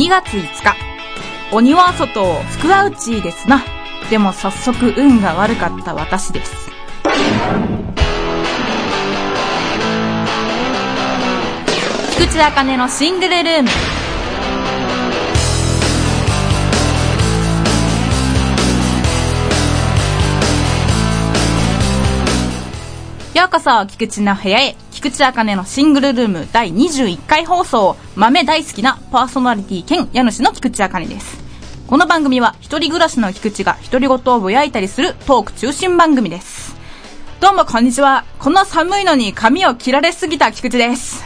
2月5日。鬼は外、福は内ですな。でも早速運が悪かった私です。菊池茜のシングルルーム。ようこそ、菊池の部屋へ。菊池茜のシングルルーム第21回放送、豆大好きなパーソナリティ兼家主の菊池茜です。この番組は一人暮らしの菊池が独り言をぼやいたりするトーク中心番組です。どうもこんにちは。この寒いのに髪を切られすぎた菊池です。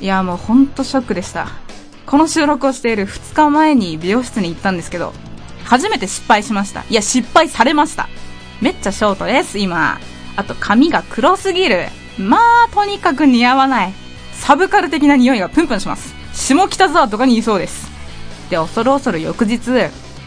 いやもうほんとショックでした。この収録をしている2日前に美容室に行ったんですけど、初めて失敗しました。いや失敗されました。めっちゃショートです、今。あと髪が黒すぎる。まあ、とにかく似合わない。サブカル的な匂いがプンプンします。下北沢とかにいそうです。で、恐る恐る翌日、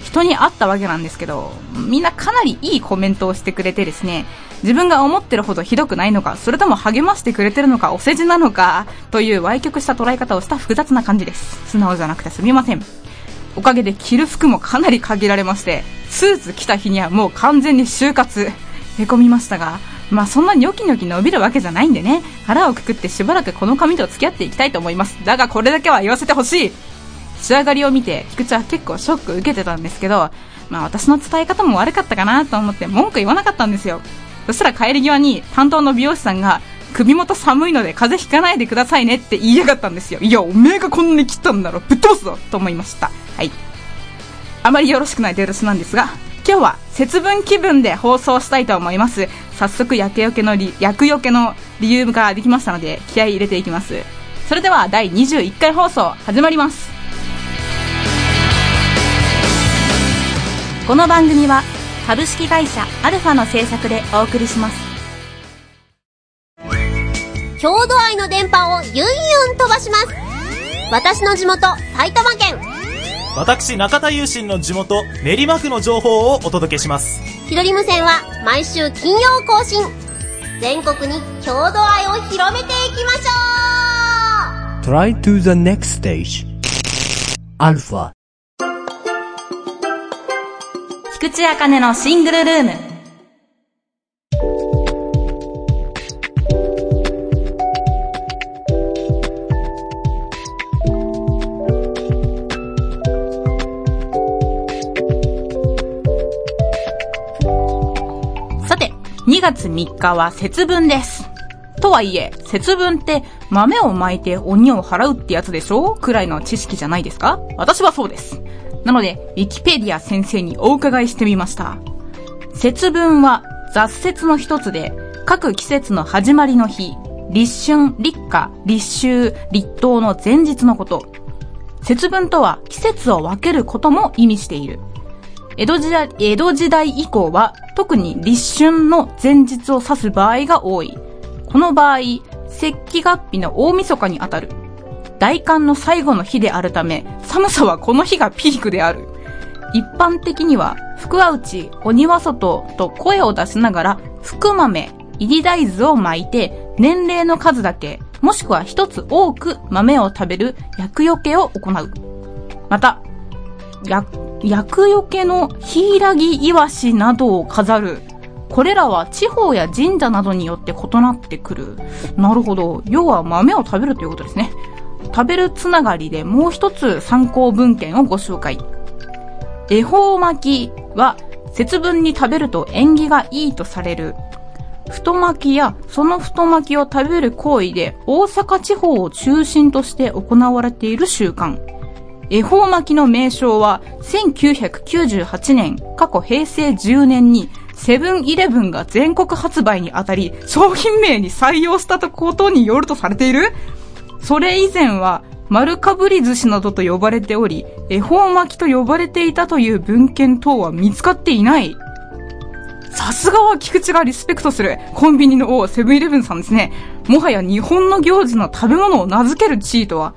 人に会ったわけなんですけど、みんなかなりいいコメントをしてくれてですね、自分が思ってるほどひどくないのか、それとも励ましてくれてるのか、お世辞なのか、という歪曲した捉え方をした複雑な感じです。素直じゃなくてすみません。おかげで着る服もかなり限られまして、スーツ着た日にはもう完全に就活、へこみましたが、まあそんなニョキニョキ伸びるわけじゃないんでね、腹をくくってしばらくこの髪と付き合っていきたいと思います。だがこれだけは言わせてほしい仕上がりを見て、菊池は結構ショック受けてたんですけど、まあ私の伝え方も悪かったかなと思って文句言わなかったんですよ。そしたら帰り際に担当の美容師さんが、首元寒いので風邪ひかないでくださいねって言いやがったんですよ。いや、おめえがこんなに切ったんだろ、ぶっ飛ばすぞと思いました。はい。あまりよろしくないデルスなんですが、今日は節分気分で放送したいと思います。早速、焼けよけのり、薬よけの理由ができましたので、気合い入れていきます。それでは、第21回放送、始まります。この番組は、株式会社アルファの制作でお送りします。郷土愛の電波をユンユン飛ばします。私の地元、埼玉県。私、中田優心の地元、練馬区の情報をお届けします。ひどり無線は毎週金曜更新。全国に郷土愛を広めていきましょ Try to the next stage. Alpha. 菊池茜のシングルルーム。2月3日は節分です。とはいえ、節分って豆を巻いて鬼を払うってやつでしょ？くらいの知識じゃないですか？私はそうです。なので、ウィキペディア先生にお伺いしてみました。節分は雑節の一つで、各季節の始まりの日、立春、立夏、立秋、立冬の前日のこと。節分とは季節を分けることも意味している。江戸時代、江戸時代以降は特に立春の前日を指す場合が多い。この場合、節気合併の大晦日にあたる。大寒の最後の日であるため、寒さはこの日がピークである。一般的には、福は内、鬼は外と声を出しながら、福豆、入り大豆を巻いて、年齢の数だけ、もしくは一つ多く豆を食べる薬よけを行う。また、や薬よけのヒイラギイワシなどを飾る。これらは地方や神社などによって異なってくる。なるほど。要は豆を食べるということですね。食べるつながりでもう一つ参考文献をご紹介。恵方巻きは節分に食べると縁起がいいとされる。太巻きやその太巻きを食べる行為で大阪地方を中心として行われている習慣。恵方巻きの名称は1998年、過去平成10年にセブンイレブンが全国発売にあたり商品名に採用したことによるとされているそれ以前は丸かぶり寿司などと呼ばれており、恵方巻きと呼ばれていたという文献等は見つかっていない。さすがは菊池がリスペクトするコンビニの王セブンイレブンさんですね。もはや日本の行事の食べ物を名付ける地位とは。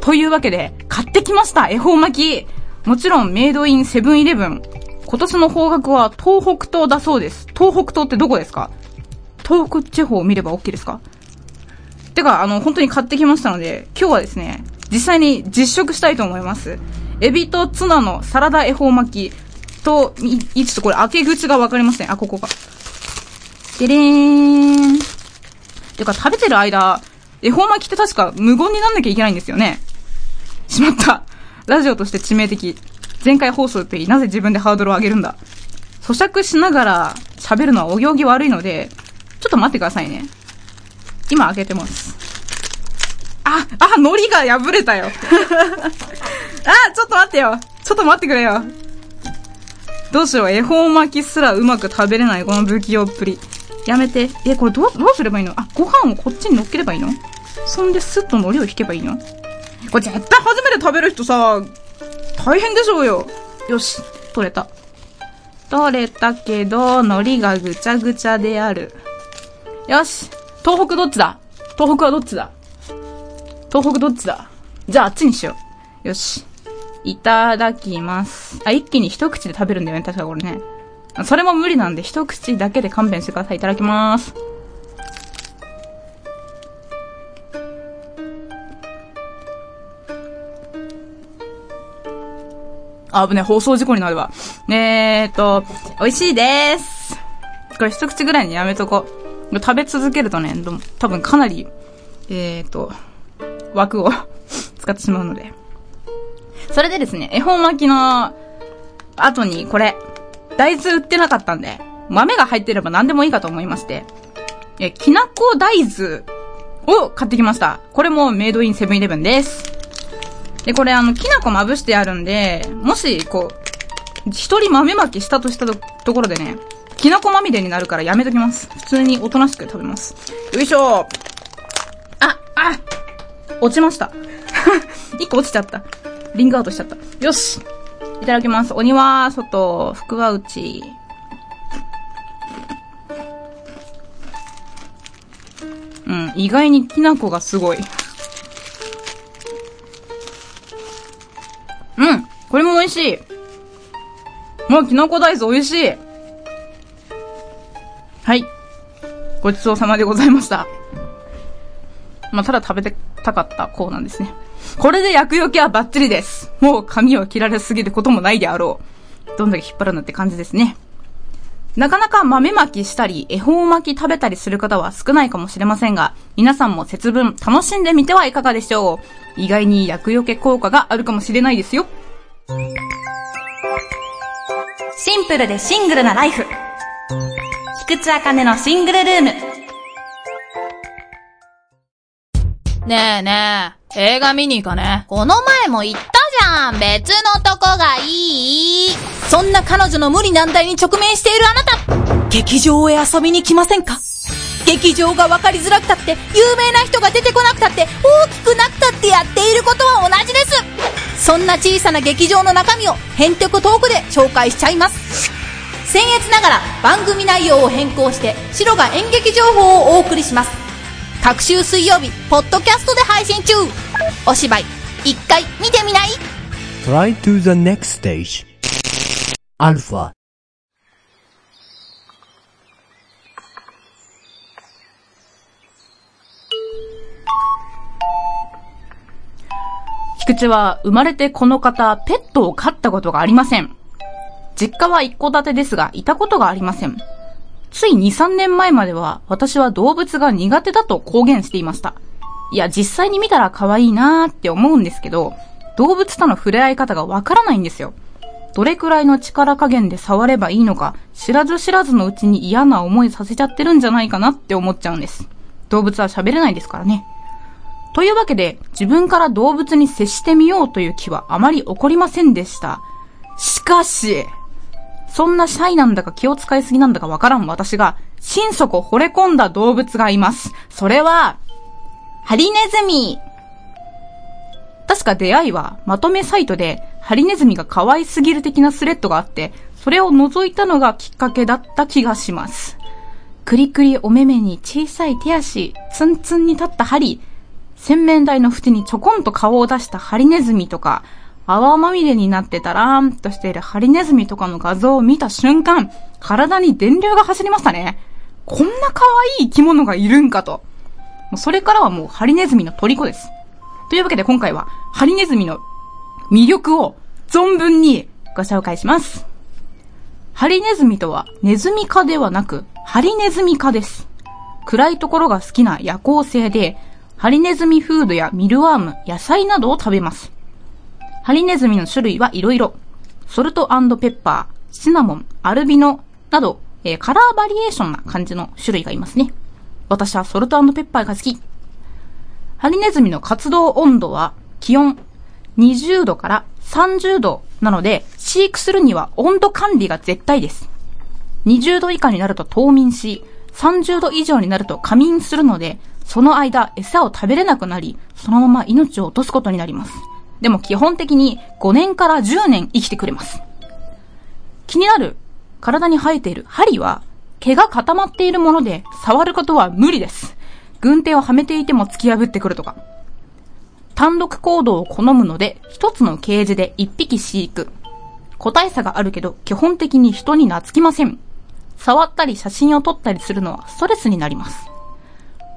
というわけで、買ってきました恵方巻きもちろんメイドインセブンイレブン。今年の方角は東北東だそうです。東北東ってどこですか？東北地方を見れば OK ですか？てか、あの、本当に買ってきましたので、今日はですね、実際に実食したいと思います。エビとツナのサラダ恵方巻きと、い、いちょっとこれ開け口がわかりません。あ、ここか。でれーん。てか食べてる間、恵方巻きって確か無言になんなきゃいけないんですよね。しまった。ラジオとして致命的。前回放送ってなぜ自分でハードルを上げるんだ。咀嚼しながら喋るのはお行儀悪いので、ちょっと待ってくださいね。今開けてます。あ、あ、海苔が破れたよ。あ、ちょっと待ってよ。ちょっと待ってくれよ。どうしよう。恵方巻きすらうまく食べれないこの不器用っぷり。やめて。え、これどう、どうすればいいの？あ、ご飯をこっちに乗っければいいの？そんでスッと海苔を引けばいいの？これ絶対初めて食べる人さ、大変でしょうよ。よし、取れた。取れたけど、海苔がぐちゃぐちゃである。よし。東北どっちだ？東北はどっちだ？東北どっちだ？じゃああっちにしよう。よし。いただきます。あ、一気に一口で食べるんだよね、確かこれね。それも無理なんで、一口だけで勘弁してください。いただきます。あ、ぶね、放送事故になるわ。えーっと、美味しいです。これ一口ぐらいにやめとこう。食べ続けるとね、多分かなり、えーっと、枠を 使ってしまうので。それでですね、恵方巻きの後にこれ、大豆売ってなかったんで、豆が入ってれば何でもいいかと思いまして、え、きなこ大豆を買ってきました。これもメイドインセブンイレブンです。で、これあの、きなこまぶしてあるんで、もし、こう、一人豆まきしたとしたところでね、きなこまみれになるからやめときます。普通におとなしく食べます。よいしょあ、あ落ちました。一個落ちちゃった。リングアウトしちゃった。よしいただきます。鬼は外、福は内。うん、意外にきな粉がすごい。美味しい。もうきなこ大豆美味しい。はい。ごちそうさまでございました。まあ、ただ食べてたかったコーナーですね。これで薬よけはバッチリです。もう髪を切られすぎることもないであろう。どんだけ引っ張るんだって感じですね。なかなか豆巻きしたり、恵方巻き食べたりする方は少ないかもしれませんが、皆さんも節分楽しんでみてはいかがでしょう。意外に薬よけ効果があるかもしれないですよ。シンプルでシングルなライフ。菊池茜のシングルルーム。ねえねえ、映画見に行かね？この前も言ったじゃん別のとこがいいそんな彼女の無理難題に直面しているあなた劇場へ遊びに来ませんか？劇場が分かりづらくたって、有名な人が出てこなくたって、大きくなくたってやっていることは同じですそんな小さな劇場の中身を、ヘンテコトークで紹介しちゃいます。僭越ながら番組内容を変更して、白が演劇情報をお送りします。各週水曜日、ポッドキャストで配信中お芝居、一回見てみない？Try to the next stage. Alpha. 菊池は生まれてこの方、ペットを飼ったことがありません。実家は一戸建てですが、いたことがありません。つい2、3年前までは、私は動物が苦手だと公言していました。いや、実際に見たら可愛いなーって思うんですけど、動物との触れ合い方がわからないんですよ。どれくらいの力加減で触ればいいのか、知らず知らずのうちに嫌な思いさせちゃってるんじゃないかなって思っちゃうんです。動物は喋れないですからね。というわけで、自分から動物に接してみようという気はあまり起こりませんでした。しかし、そんなシャイなんだか気を使いすぎなんだかわからん私が、心底惚れ込んだ動物がいます。それは、ハリネズミ。確か出会いは、まとめサイトで、ハリネズミが可愛すぎる的なスレッドがあって、それを覗いたのがきっかけだった気がします。クリクリお目目に小さい手足、ツンツンに立った針、洗面台の縁にちょこんと顔を出したハリネズミとか、泡まみれになってたらーんとしているハリネズミとかの画像を見た瞬間、体に電流が走りましたね。こんな可愛い生き物がいるんかと。もうそれからはもうハリネズミの虜です。というわけで今回は、ハリネズミの魅力を存分にご紹介します。ハリネズミとはネズミ科ではなく、ハリネズミ科です。暗いところが好きな夜行性で、ハリネズミフードやミルワーム、野菜などを食べます。ハリネズミの種類はいろいろ。ソルトペッパー、シナモン、アルビノなど、えーカラーバリエーションな感じの種類がいますね。私はソルトペッパーが好き。ハリネズミの活動温度は気温20度から30度なので、飼育するには温度管理が絶対です。20度以下になると冬眠し、30度以上になると仮眠するので、その間餌を食べれなくなり、そのまま命を落とすことになります。でも基本的に5年から10年生きてくれます。気になる体に生えている針は毛が固まっているもので触ることは無理です。軍手をはめていても突き破ってくるとか。単独行動を好むので、一つのケージで一匹飼育。個体差があるけど、基本的に人に懐きません。触ったり写真を撮ったりするのはストレスになります。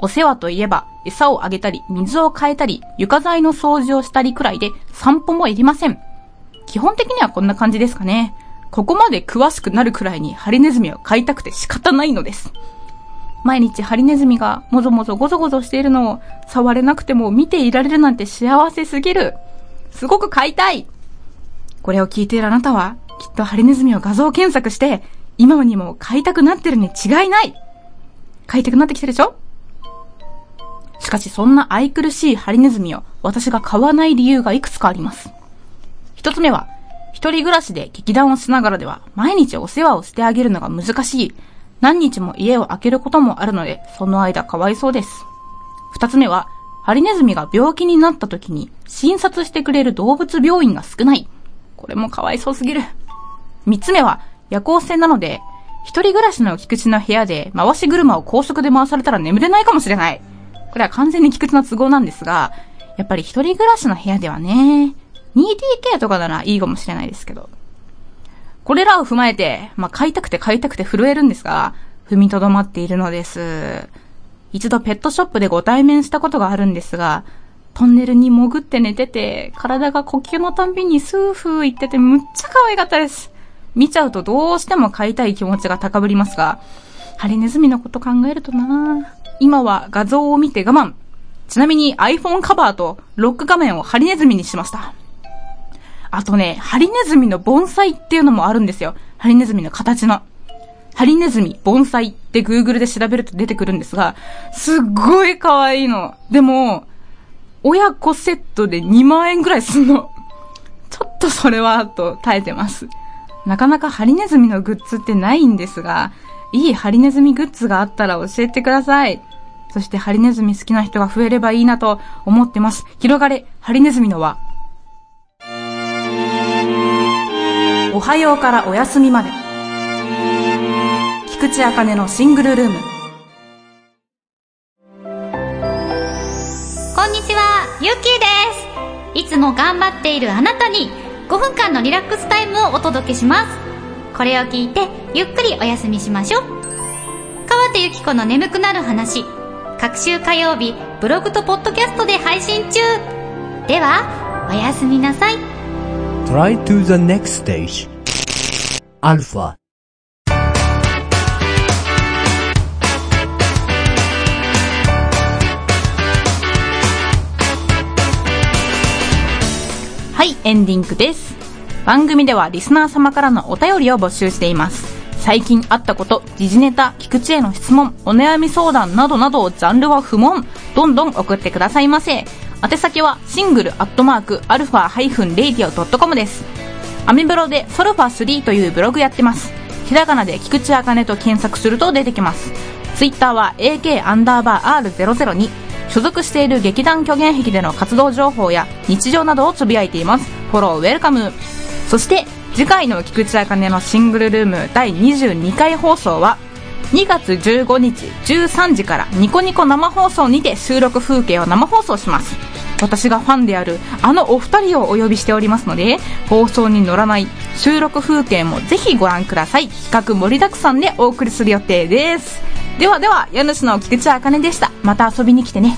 お世話といえば、餌をあげたり、水を変えたり、床材の掃除をしたりくらいで、散歩もいりません。基本的にはこんな感じですかね。ここまで詳しくなるくらいにハリネズミを飼いたくて仕方ないのです。毎日ハリネズミがもぞもぞごぞごぞしているのを触れなくても見ていられるなんて幸せすぎる。すごく飼いたい。これを聞いているあなたは、きっとハリネズミを画像検索して、今にも飼いたくなってるに違いない。飼いたくなってきてるでしょ？しかしそんな愛くるしいハリネズミを私が飼わない理由がいくつかあります。一つ目は、一人暮らしで劇団をしながらでは毎日お世話をしてあげるのが難しい。何日も家を空けることもあるので、その間かわいそうです。二つ目は、ハリネズミが病気になった時に診察してくれる動物病院が少ない。これもかわいそうすぎる。三つ目は、夜行性なので、一人暮らしの菊池の部屋で回し車を高速で回されたら眠れないかもしれない。これは完全に菊池の都合なんですが、やっぱり一人暮らしの部屋ではね、2DK とかならいいかもしれないですけど。これらを踏まえて、まあ、買いたくて買いたくて震えるんですが、踏みとどまっているのです。一度ペットショップでご対面したことがあるんですが、トンネルに潜って寝てて、体が呼吸のたんびにスーフー言っててむっちゃ可愛かったです。見ちゃうとどうしても飼いたい気持ちが高ぶりますが、ハリネズミのこと考えるとなぁ今は画像を見て我慢。ちなみに iPhone カバーとロック画面をハリネズミにしました。あとね、ハリネズミの盆栽っていうのもあるんですよ。ハリネズミの形の。ハリネズミ、盆栽って Google で調べると出てくるんですが、すっごい可愛いの。でも、親子セットで2万円ぐらいすんの。ちょっとそれは、と耐えてます。なかなかハリネズミのグッズってないんですが、いいハリネズミグッズがあったら教えてください。そしてハリネズミ好きな人が増えればいいなと思ってます。広がれ、ハリネズミの輪。おはようからお休みまで。菊池茜のシングルルーム。こんにちは、ゆきです。いつも頑張っているあなたに5分間のリラックスタイムをお届けします。これを聞いてゆっくりお休みしましょう。川手ゆき子の眠くなる話、各週火曜日、ブログとポッドキャストで配信中。では、おやすみなさい。Try to the next stage. Alpha. はい、エンディングです。番組ではリスナー様からのお便りを募集しています。最近あったこと、時事ネタ、菊池への質問、お悩み相談などなど、ジャンルは不問、どんどん送ってくださいませ。宛先は single アットマークアルファハイフンレイディオドットコムです。アメブロでソルファ3というブログやってます。ひらがなで菊池茜と検索すると出てきます。ツイッターは AK アンダーバー R002。所属している劇団虚言癖での活動情報や日常などをつぶやいています。フォローウェルカム。そして、次回のきくちあかねのシングルルーム第22回放送は、2月15日13時からニコニコ生放送にて収録風景を生放送します。私がファンであるあのお二人をお呼びしておりますので、放送に乗らない収録風景もぜひご覧ください。企画盛りだくさんでお送りする予定です。ではでは、家主の菊池茜でした。また遊びに来てね。